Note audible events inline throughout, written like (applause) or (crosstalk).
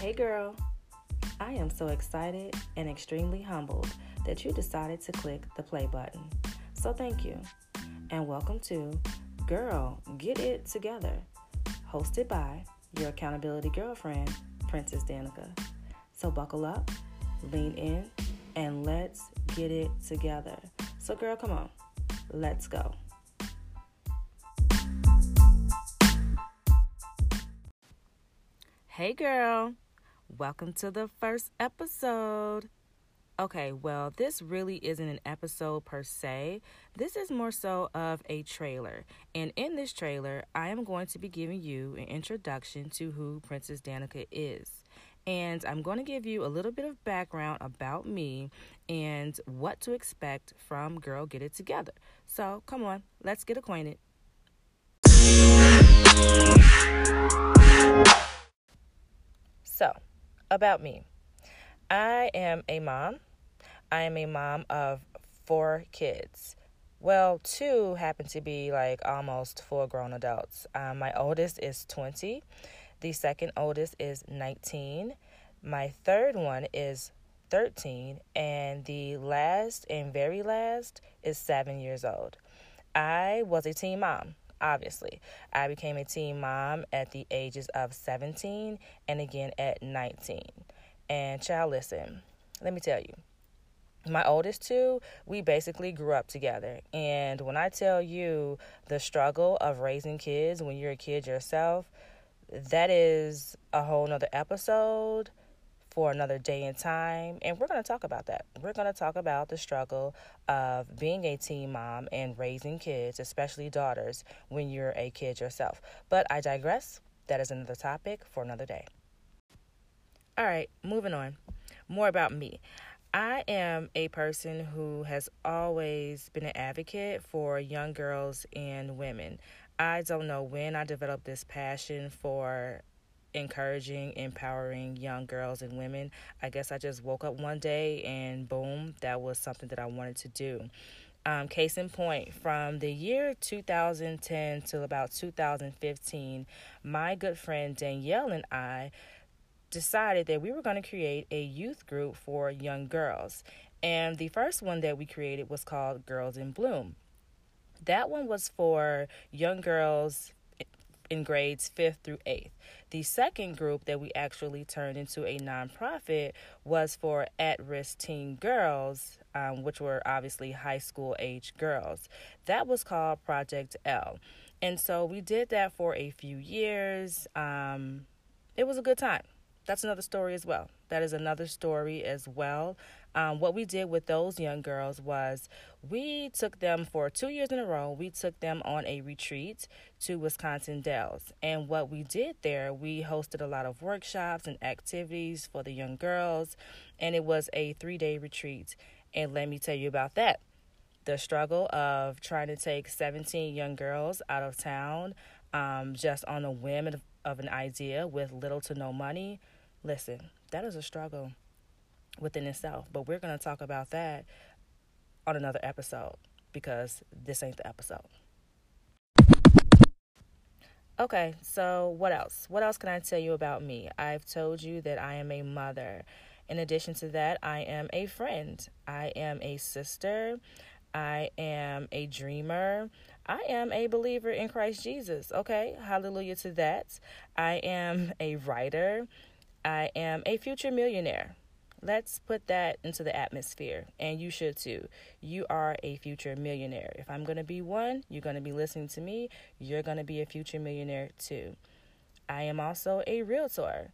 Hey girl, I am so excited and extremely humbled that you decided to click the play button. So thank you. And welcome to Girl Get It Together, hosted by your accountability girlfriend, Princess Danica. So buckle up, lean in, and let's get it together. So, girl, come on, let's go. Hey, girl. Welcome to the first episode. Okay, well, this really isn't an episode per se. This is more so of a trailer. And in this trailer, I am going to be giving you an introduction to who Princess Danica is. And I'm going to give you a little bit of background about me and what to expect from Girl Get It Together. So, come on, let's get acquainted. So, about me. I am a mom. I am a mom of four kids. Well, two happen to be like almost full grown adults. Um, my oldest is 20, the second oldest is 19, my third one is 13, and the last and very last is seven years old. I was a teen mom obviously. I became a teen mom at the ages of 17 and again at 19. And child, listen, let me tell you, my oldest two, we basically grew up together. And when I tell you the struggle of raising kids when you're a kid yourself, that is a whole nother episode for another day and time. And we're going to talk about that. We're going to talk about the struggle of being a teen mom and raising kids, especially daughters, when you're a kid yourself. But I digress. That is another topic for another day. All right, moving on. More about me. I am a person who has always been an advocate for young girls and women. I don't know when I developed this passion for encouraging, empowering young girls and women. I guess I just woke up one day and boom, that was something that I wanted to do. Um, case in point, from the year 2010 till about 2015, my good friend Danielle and I decided that we were going to create a youth group for young girls. And the first one that we created was called Girls in Bloom. That one was for young girls in grades 5th through 8th. The second group that we actually turned into a nonprofit was for at risk teen girls, um, which were obviously high school age girls. That was called Project L. And so we did that for a few years. Um, it was a good time that's another story as well. That is another story as well. Um, what we did with those young girls was we took them for two years in a row. We took them on a retreat to Wisconsin Dells. And what we did there, we hosted a lot of workshops and activities for the young girls. And it was a three day retreat. And let me tell you about that the struggle of trying to take 17 young girls out of town um, just on a whim of an idea with little to no money Listen, that is a struggle within itself, but we're going to talk about that on another episode because this ain't the episode. Okay, so what else? What else can I tell you about me? I've told you that I am a mother. In addition to that, I am a friend. I am a sister. I am a dreamer. I am a believer in Christ Jesus. Okay, hallelujah to that. I am a writer. I am a future millionaire. Let's put that into the atmosphere, and you should too. You are a future millionaire. If I'm going to be one, you're going to be listening to me. You're going to be a future millionaire too. I am also a realtor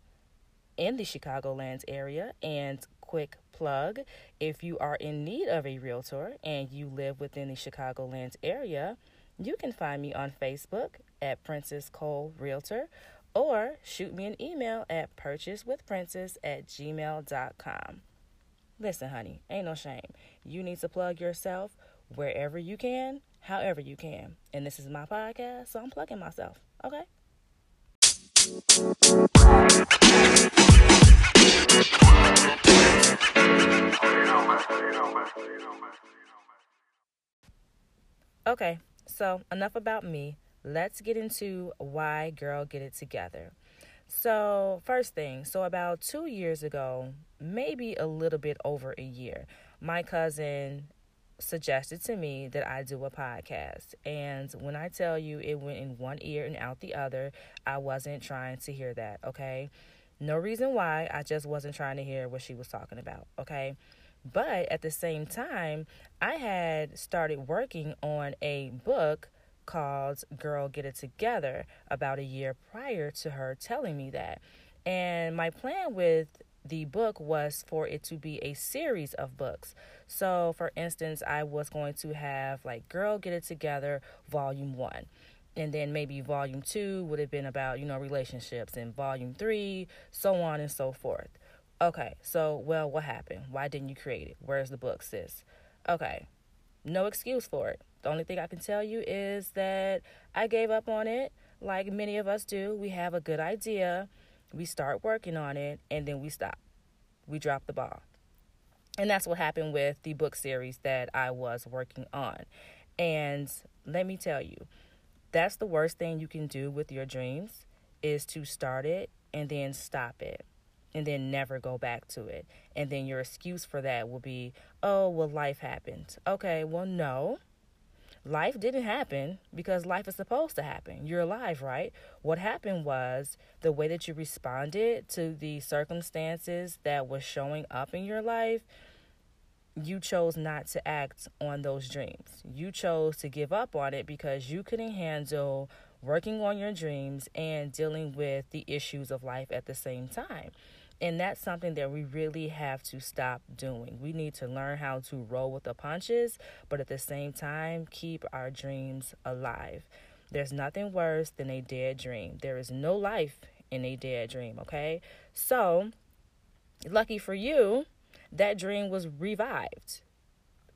in the Chicagolands area, and quick plug if you are in need of a realtor and you live within the Chicagolands area, you can find me on Facebook at Princess Cole Realtor or shoot me an email at purchasewithprincess at gmail.com. Listen, honey, ain't no shame. You need to plug yourself wherever you can, however you can. And this is my podcast, so I'm plugging myself, okay? Okay, so enough about me let's get into why Girl Get It Together. So, first thing, so about two years ago, maybe a little bit over a year, my cousin suggested to me that I do a podcast. And when I tell you it went in one ear and out the other, I wasn't trying to hear that, okay? No reason why, I just wasn't trying to hear what she was talking about, okay? But at the same time, I had started working on a book called Girl Get It Together about a year prior to her telling me that. And my plan with the book was for it to be a series of books. So, for instance, I was going to have like Girl Get It Together, Volume 1. And then maybe volume two would have been about, you know, relationships, and volume three, so on and so forth. Okay, so, well, what happened? Why didn't you create it? Where's the book, sis? Okay, no excuse for it. The only thing I can tell you is that I gave up on it, like many of us do. We have a good idea, we start working on it, and then we stop. We drop the ball. And that's what happened with the book series that I was working on. And let me tell you, that's the worst thing you can do with your dreams is to start it and then stop it and then never go back to it. And then your excuse for that will be, oh, well, life happened. Okay, well, no. Life didn't happen because life is supposed to happen. You're alive, right? What happened was the way that you responded to the circumstances that was showing up in your life you chose not to act on those dreams. You chose to give up on it because you couldn't handle working on your dreams and dealing with the issues of life at the same time. And that's something that we really have to stop doing. We need to learn how to roll with the punches, but at the same time, keep our dreams alive. There's nothing worse than a dead dream. There is no life in a dead dream, okay? So, lucky for you, that dream was revived.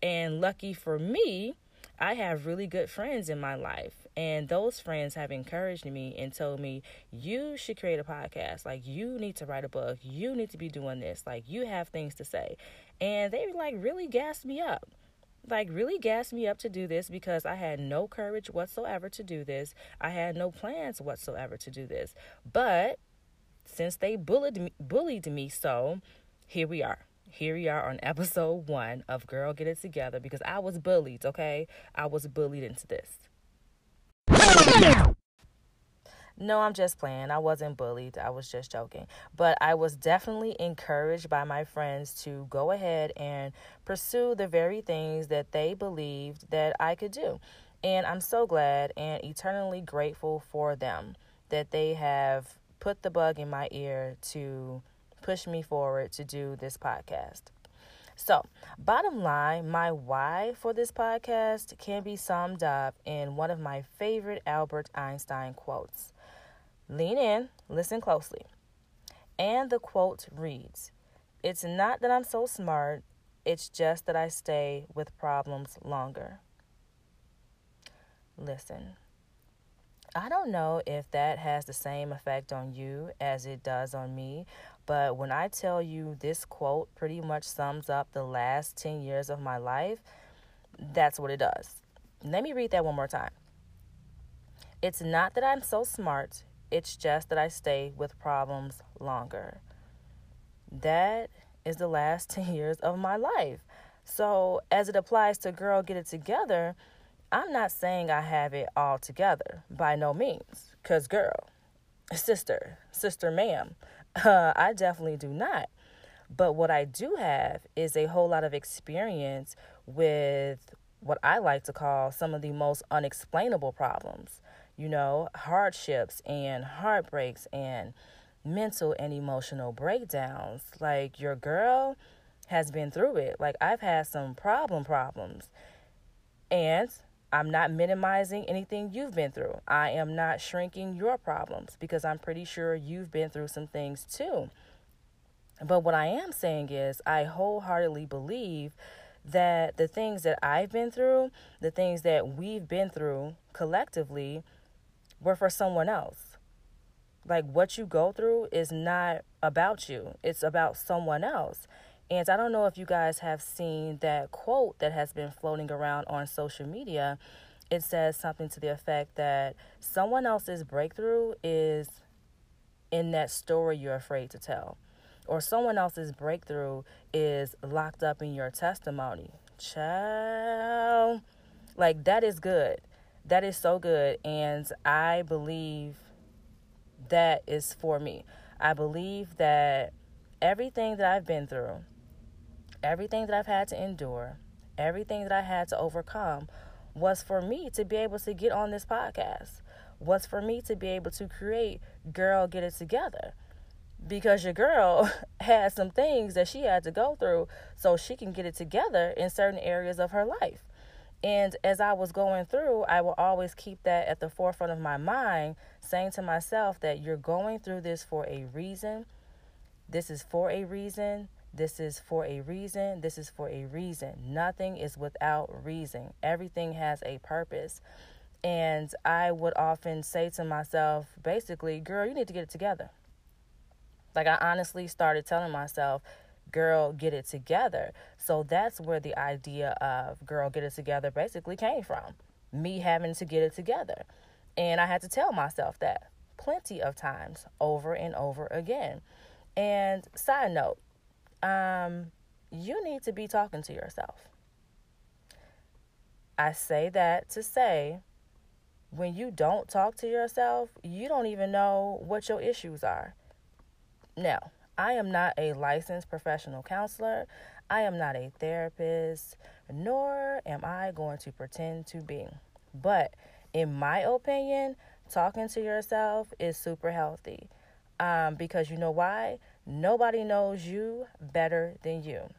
And lucky for me, I have really good friends in my life. And those friends have encouraged me and told me, you should create a podcast. Like, you need to write a book. You need to be doing this. Like, you have things to say. And they, like, really gassed me up. Like, really gassed me up to do this because I had no courage whatsoever to do this. I had no plans whatsoever to do this. But since they bullied me, bullied me so, here we are here we are on (laughs) episode one of Girl Get It Together because I was bullied, okay? I was bullied into this. No, I'm just playing. I wasn't bullied. I was just joking. But I was definitely encouraged by my friends to go ahead and pursue the very things that they believed that I could do. And I'm so glad and eternally grateful for them that they have put the bug in my ear to push me forward to do this podcast. So, bottom line, my why for this podcast can be summed up in one of my favorite Albert Einstein quotes. Lean in, listen closely. And the quote reads It's not that I'm so smart, it's just that I stay with problems longer. Listen, I don't know if that has the same effect on you as it does on me, but when I tell you this quote pretty much sums up the last 10 years of my life, that's what it does. Let me read that one more time. It's not that I'm so smart, it's just that I stay with problems longer. That is the last (laughs) 10 years of my life. So, as it applies to Girl Get It Together, I'm not saying I have it all together by no means. Because, girl, sister, sister, ma'am, uh, (laughs) I definitely do not. But what I do have is a whole lot of experience with what I like to call some of the most unexplainable problems. You know, hardships and heartbreaks and mental and emotional breakdowns. Like your girl has been through it. Like I've had some problem problems. And I'm not minimizing anything you've been through. I am not shrinking your problems because I'm pretty sure you've been through some things too. But what I am saying is, I wholeheartedly believe that the things that I've been through, the things that we've been through collectively, were for someone else. Like what you go through is not about you, it's about someone else. And I don't know if you guys have seen that quote that has been floating around on social media. It says something to the effect that someone else's breakthrough is in that story you're afraid to tell. Or someone else's breakthrough is locked up in your testimony. Child. Like, that is good. That is so good. And I believe that is for me. I believe that everything that I've been through, everything that I've had to endure, everything that I had to overcome was for me to be able to get on this podcast, was for me to be able to create Girl Get It Together. Because your girl (laughs) had some things that she had to go through so she can get it together in certain areas of her life. And as I was going through, I will always keep that at the forefront of my mind, saying to myself that you're going through this for a reason. This is for a reason. This is for a reason. This is for a reason. Nothing is without reason. Everything has a purpose. And I would often say to myself, basically, girl, you need to get it together. Like, I honestly started telling myself, girl, get it together. So that's where the idea of girl, get it together basically came from. Me having to get it together. And I had to tell myself that plenty of times over and over again. And side note, um, you need to be talking to yourself. I say that to say when you don't talk to yourself, you don't even know what your issues are. Now, I am not a licensed professional counselor. I am not a therapist, nor am I going to pretend to be. But in my opinion, talking to yourself is super healthy. Um, because you know why? Nobody knows you better than you.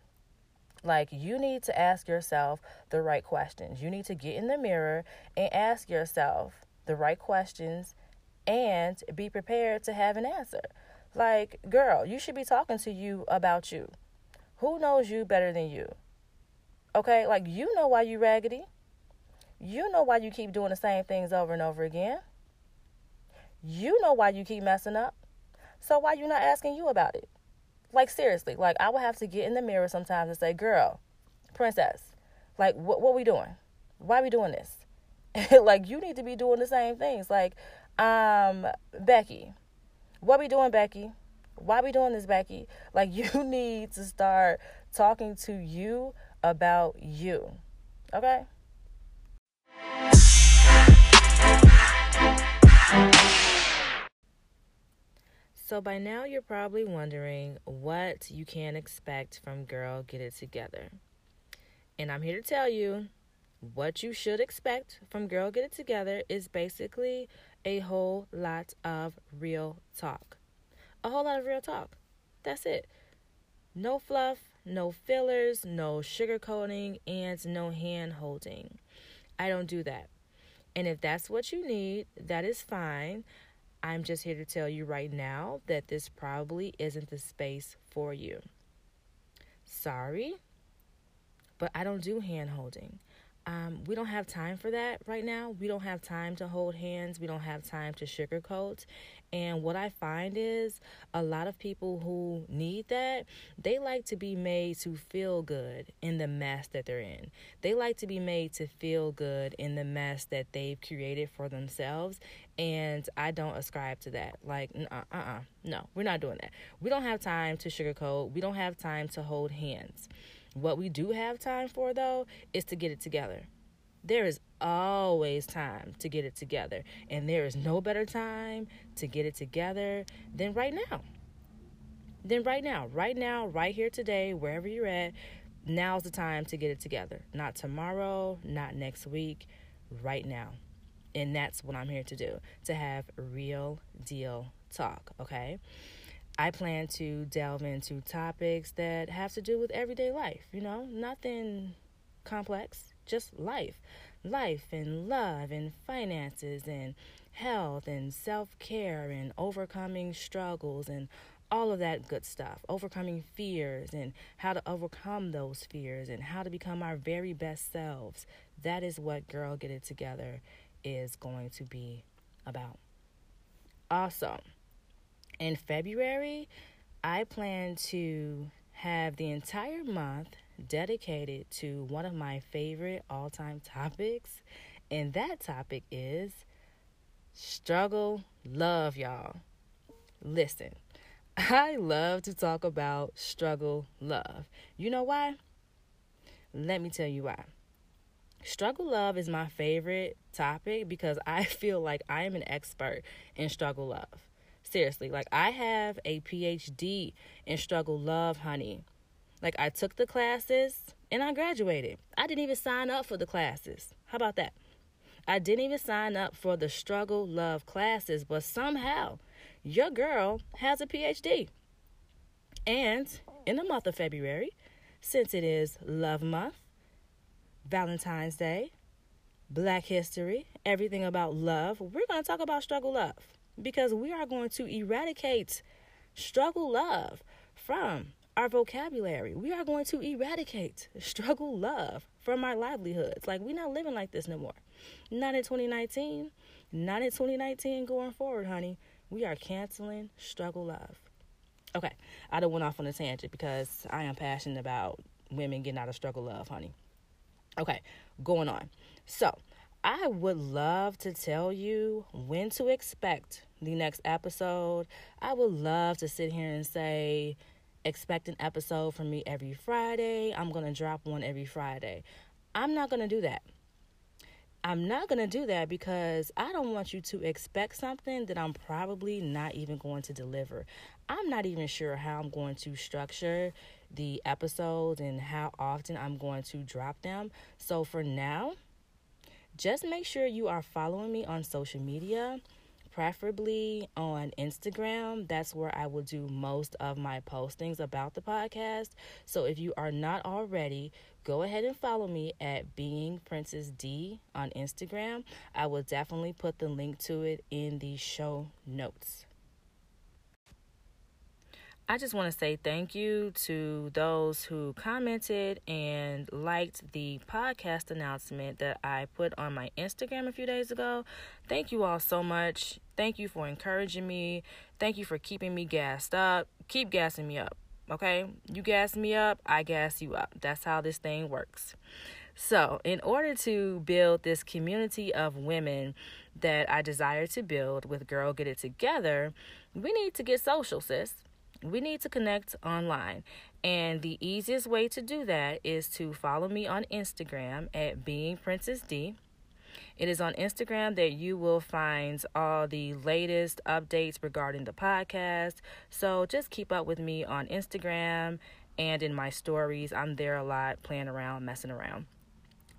Like, you need to ask yourself the right questions. You need to get in the mirror and ask yourself the right questions and be prepared to have an answer. Like, girl, you should be talking to you about you. Who knows you better than you? Okay, like you know why you raggedy. You know why you keep doing the same things over and over again. You know why you keep messing up. So why you not asking you about it? Like seriously, like I would have to get in the mirror sometimes and say, "Girl, princess, like what what we doing? Why we doing this?" (laughs) like you need to be doing the same things. Like, um, Becky, what we doing, Becky? Why we doing this, Becky? (laughs) Like you (laughs) need to start talking to you about you. Okay? So by now you're probably wondering what you can expect from Girl Get It Together. And I'm here to tell you what you should expect from Girl Get It Together is basically a whole lot of real talk. A whole lot of real talk. That's it. No fluff, no fillers, no sugarcoating, and no hand holding. I don't do that. And if that's what you need, that is fine. I'm just here to tell you right now that this probably isn't the space for you. Sorry, but I don't do hand holding. Um, we don't have time for that right now. We don't have time to hold hands. We don't have time to sugarcoat. And what I find is a lot of people who need that, they like to be made to feel good in the mess that they're in. They like to be made to feel good in the mess that they've created for themselves. And I don't ascribe to that. Like, uh uh uh. No, we're not doing that. We don't have time to sugarcoat. We don't have time to hold hands. What we do have time for, though, is to get it together. There is always time to get it together. And there is no better time to get it together than right now. Then right now, right now, right here today, wherever you're at, now's the time to get it together. Not tomorrow, not next week, right now. And that's what I'm here to do to have real deal talk, okay? I plan to delve into topics that have to do with everyday life, you know, nothing complex, just life. Life and love and finances and health and self care and overcoming struggles and all of that good stuff. Overcoming fears and how to overcome those fears and how to become our very best selves. That is what Girl Get It Together is going to be about. Awesome in February, I plan to have the entire month dedicated to one of my favorite all time topics, and that topic is struggle love, y'all. Listen, I love to talk about struggle love. You know why? Let me tell you why. Struggle love is my favorite topic because I (laughs) feel like I am an expert in struggle love. Seriously, like I have a PhD in struggle love, honey. Like I took the classes and I graduated. I didn't even sign up for the classes. How about that? I didn't even sign up for the struggle love classes, but somehow your girl has a PhD. And in the month of February, since it is Love Month, Valentine's Day, Black History, everything about love, we're going to talk about struggle love because we are going to eradicate struggle love from our vocabulary. We are going to eradicate struggle love from our livelihoods. Like, we're not living like this no more. Not in 2019. Not in 2019 going forward, honey. We are canceling struggle love. Okay, I don't went off on a tangent because I am passionate about women getting out of struggle love, honey. Okay, going on. So, I would love to tell you when to expect the next episode. I would love to sit here and say, expect an episode from me every Friday. I'm going to drop one every Friday. I'm not going to do that. I'm not going to do that because I don't want you to expect something that I'm probably not even going to deliver. I'm not even sure how I'm going to structure the episodes and how often I'm going to drop them. So for now, just make sure you are following me on social media preferably on Instagram. That's where I will do most of my postings about the podcast. So if you are not already, go ahead and follow me at Being Princess D on Instagram. I will definitely put the link to it in the show notes. I just want to say thank you to those who commented and liked the podcast announcement that I put on my Instagram a few days ago. Thank you all so much. Thank you for encouraging me. Thank you for keeping me gassed up. Keep gassing me up, okay? You gas me up, I gas you up. That's how this thing works. So, in order to build this community of women that I desire to build with Girl Get It Together, we need to get social, sis we need to connect online. And the easiest way to do that is to follow me on Instagram at Being Princess D. It is on Instagram that you will find all the latest updates regarding the podcast. So just keep up with me on Instagram and in my stories. I'm there a lot, playing around, messing around.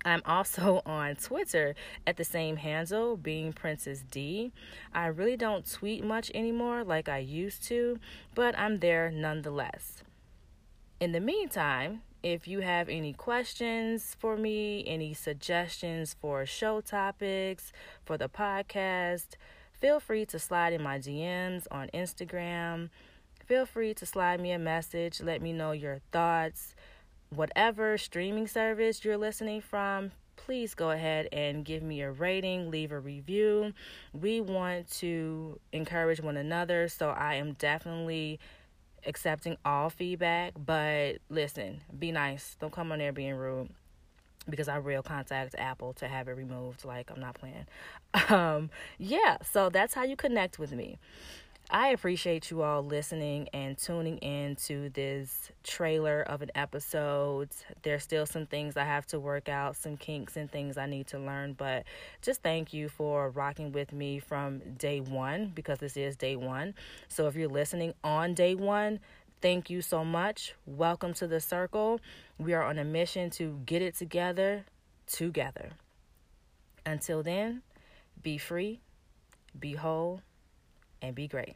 I'm also (laughs) on Twitter at the same handle, being Princess D. I really don't tweet much anymore like I used to, but I'm there nonetheless. In the meantime, if you have any questions for me, any suggestions for show topics for the podcast, feel free to slide in my DMs on Instagram. Feel free to slide me a message, let me know your thoughts whatever streaming service you're listening from, please go ahead and give me a rating, leave a review. We want to encourage one another, so I am definitely accepting all feedback. But listen, be nice. Don't come on there being rude because I real contact Apple to have it removed. Like, I'm not playing. (laughs) Um, yeah, so that's how you connect with me. I appreciate you all listening and tuning in to this trailer of an episode. There's still some things I have to work out, some kinks and things I need to learn, but just thank you for rocking with me from day one because this is day one. So if you're listening on day one, thank you so much. Welcome to the circle. We are on a mission to get it together, together. Until then, be free, be whole and be great.